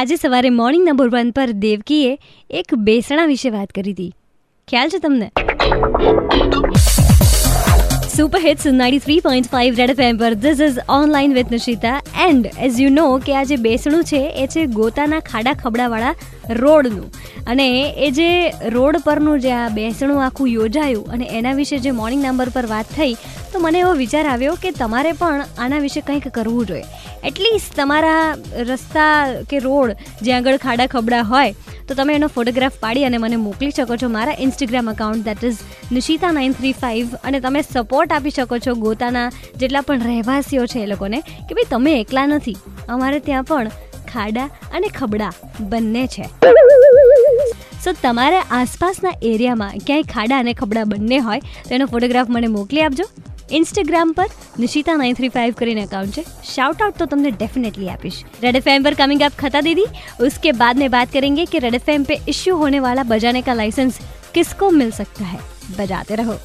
આજે સવારે morning number one પર દેવકીએ એક બેસણા વિશે વાત કરી હતી. ખ્યાલ છે તમને? Super hits ninety three point five Red FM પર this is online with Nishita and as you know કે આ જે બેસણું છે, એ છે ગોતાના ખાડા ખબડાવાળા રોડનું. અને એ જે રોડ પરનું જે આ બેસણું આખું યોજાયું અને એના વિશે જે મોર્નિંગ નંબર પર વાત થઈ તો મને એવો વિચાર આવ્યો કે તમારે પણ આના વિશે કંઈક કરવું જોઈએ. એટલીસ્ટ તમારા રસ્તા કે રોડ જ્યાં આગળ ખાડા ખબડા હોય, તો તમે એનો ફોટોગ્રાફ પાડી અને મને મોકલી શકો છો મારા Instagram account that is Nishita nine three five અને તમે સપોર્ટ આપી શકો છો ગોતાના જેટલા પણ રહેવાસીઓ છે એ લોકોને, કે ભાઈ તમે એકલા નથી. અમારે ત્યાં પણ ખાડા અને ખબડા બંને છે. સો તમારા આસપાસના એરિયામાં ક્યાંય ખાડા અને ખબડા બંને હોય, તો એનો ફોટોગ્રાફ મને મોકલી આપજો. इंस्टाग्राम पर निशिता नाइन थ्री फाइव કરીને अकाउंट છે शाउट आउट तो तुमने डेफिनेटली આપીશ रेड एफ पर कमिंग अप खता दीदी उसके बाद में बात करेंगे कि रेड एफ पे इश्यू होने वाला बजाने का लाइसेंस किसको मिल सकता है बजाते रहो